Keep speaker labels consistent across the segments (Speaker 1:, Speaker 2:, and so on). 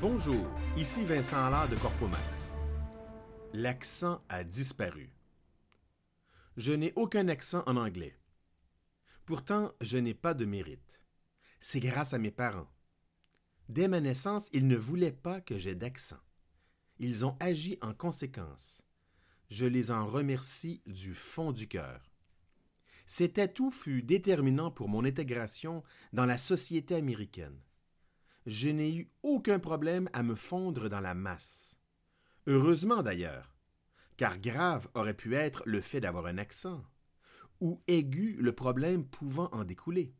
Speaker 1: Bonjour, ici Vincent Allard de Corpomax. L'accent a disparu. Je n'ai aucun accent en anglais. Pourtant, je n'ai pas de mérite. C'est grâce à mes parents. Dès ma naissance, ils ne voulaient pas que j'aie d'accent. Ils ont agi en conséquence. Je les en remercie du fond du cœur. Cet atout fut déterminant pour mon intégration dans la société américaine je n'ai eu aucun problème à me fondre dans la masse. Heureusement d'ailleurs, car grave aurait pu être le fait d'avoir un accent, ou aigu le problème pouvant en découler.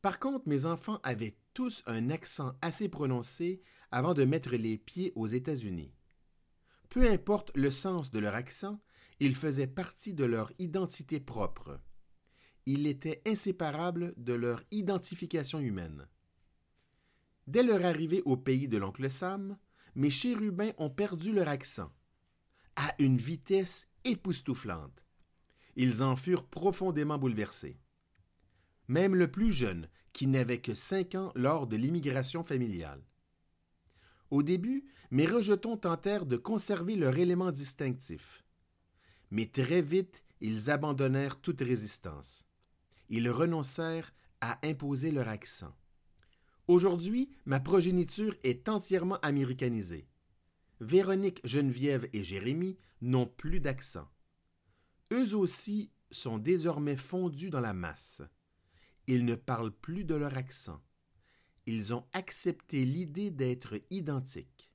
Speaker 1: Par contre, mes enfants avaient tous un accent assez prononcé avant de mettre les pieds aux États-Unis. Peu importe le sens de leur accent, il faisait partie de leur identité propre. Il était inséparable de leur identification humaine. Dès leur arrivée au pays de l'oncle Sam, mes chérubins ont perdu leur accent, à une vitesse époustouflante. Ils en furent profondément bouleversés. Même le plus jeune, qui n'avait que cinq ans lors de l'immigration familiale. Au début, mes rejetons tentèrent de conserver leur élément distinctif. Mais très vite, ils abandonnèrent toute résistance. Ils renoncèrent à imposer leur accent. Aujourd'hui, ma progéniture est entièrement américanisée. Véronique, Geneviève et Jérémie n'ont plus d'accent. Eux aussi sont désormais fondus dans la masse. Ils ne parlent plus de leur accent. Ils ont accepté l'idée d'être identiques.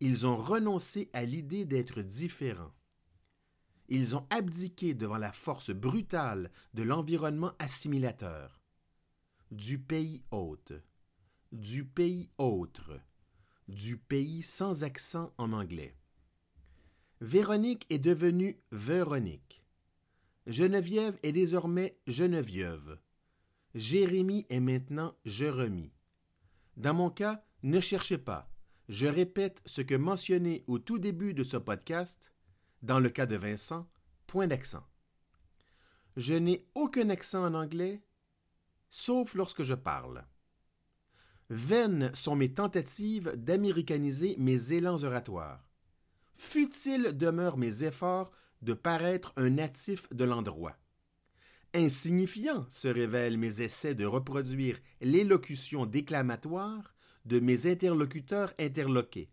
Speaker 1: Ils ont renoncé à l'idée d'être différents. Ils ont abdiqué devant la force brutale de l'environnement assimilateur, du pays hôte du pays autre, du pays sans accent en anglais. Véronique est devenue Véronique. Geneviève est désormais Geneviève. Jérémie est maintenant Jérémie. Dans mon cas, ne cherchez pas. Je répète ce que mentionné au tout début de ce podcast. Dans le cas de Vincent, point d'accent. Je n'ai aucun accent en anglais, sauf lorsque je parle. Vaines sont mes tentatives d'américaniser mes élans oratoires. Futiles demeurent mes efforts de paraître un natif de l'endroit. Insignifiants se révèlent mes essais de reproduire l'élocution déclamatoire de mes interlocuteurs interloqués.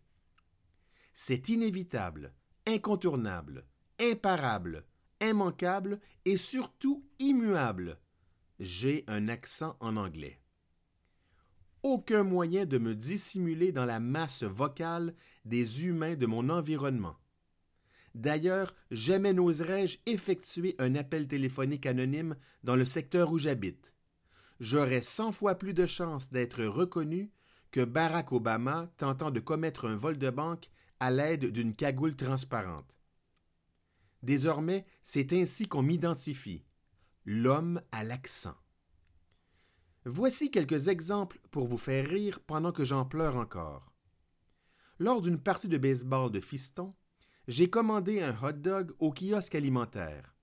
Speaker 1: C'est inévitable, incontournable, imparable, immanquable et surtout immuable. J'ai un accent en anglais aucun moyen de me dissimuler dans la masse vocale des humains de mon environnement. D'ailleurs, jamais n'oserais-je effectuer un appel téléphonique anonyme dans le secteur où j'habite. J'aurais cent fois plus de chances d'être reconnu que Barack Obama tentant de commettre un vol de banque à l'aide d'une cagoule transparente. Désormais, c'est ainsi qu'on m'identifie. L'homme à l'accent. Voici quelques exemples pour vous faire rire pendant que j'en pleure encore. Lors d'une partie de baseball de fiston, j'ai commandé un hot dog au kiosque alimentaire.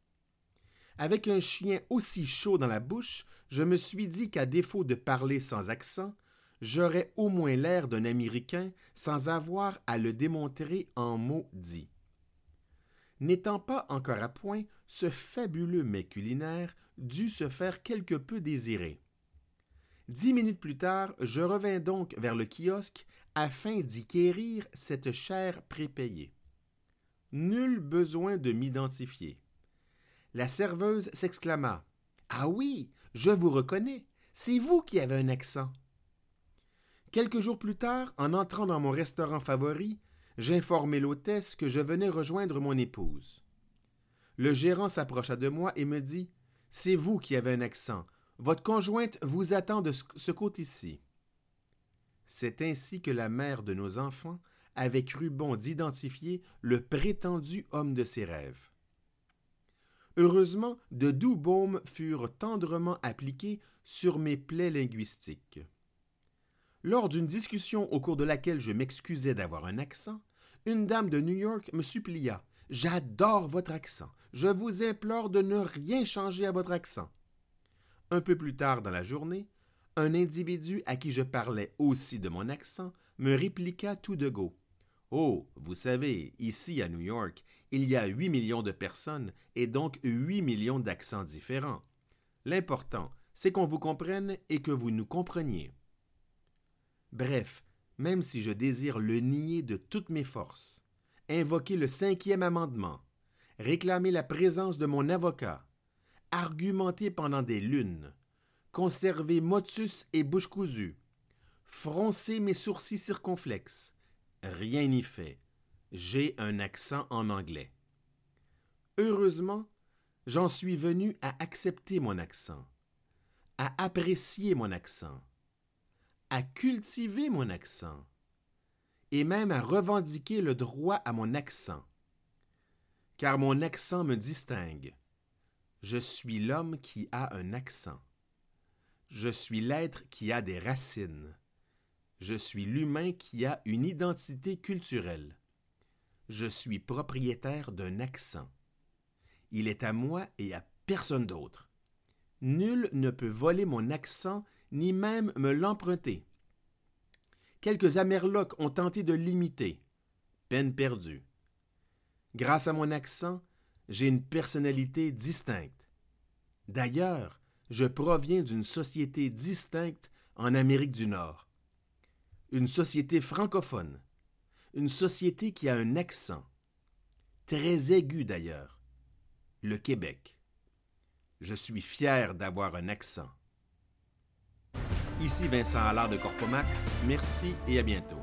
Speaker 1: Avec un chien aussi chaud dans la bouche, je me suis dit qu'à défaut de parler sans accent, j'aurais au moins l'air d'un Américain sans avoir à le démontrer en mots dits. N'étant pas encore à point, ce fabuleux mets culinaire dut se faire quelque peu désirer. Dix minutes plus tard, je revins donc vers le kiosque afin d'y quérir cette chair prépayée. Nul besoin de m'identifier. La serveuse s'exclama. Ah oui, je vous reconnais. C'est vous qui avez un accent. Quelques jours plus tard, en entrant dans mon restaurant favori, j'informai l'hôtesse que je venais rejoindre mon épouse. Le gérant s'approcha de moi et me dit C'est vous qui avez un accent. Votre conjointe vous attend de ce côté-ci. C'est ainsi que la mère de nos enfants avait cru bon d'identifier le prétendu homme de ses rêves. Heureusement, de doux baumes furent tendrement appliqués sur mes plaies linguistiques. Lors d'une discussion au cours de laquelle je m'excusais d'avoir un accent, une dame de New York me supplia. J'adore votre accent. Je vous implore de ne rien changer à votre accent. Un peu plus tard dans la journée, un individu à qui je parlais aussi de mon accent me répliqua tout de go. Oh, vous savez, ici à New York, il y a 8 millions de personnes et donc 8 millions d'accents différents. L'important, c'est qu'on vous comprenne et que vous nous compreniez. Bref, même si je désire le nier de toutes mes forces, invoquer le cinquième amendement, réclamer la présence de mon avocat, argumenter pendant des lunes, conserver motus et bouche cousue, froncer mes sourcils circonflexes, rien n'y fait. J'ai un accent en anglais. Heureusement, j'en suis venu à accepter mon accent, à apprécier mon accent, à cultiver mon accent, et même à revendiquer le droit à mon accent. Car mon accent me distingue. Je suis l'homme qui a un accent. Je suis l'être qui a des racines. Je suis l'humain qui a une identité culturelle. Je suis propriétaire d'un accent. Il est à moi et à personne d'autre. Nul ne peut voler mon accent ni même me l'emprunter. Quelques amerlocs ont tenté de l'imiter. Peine perdue. Grâce à mon accent, j'ai une personnalité distincte. D'ailleurs, je proviens d'une société distincte en Amérique du Nord. Une société francophone. Une société qui a un accent. Très aigu d'ailleurs. Le Québec. Je suis fier d'avoir un accent. Ici Vincent Allard de Corpomax. Merci et à bientôt.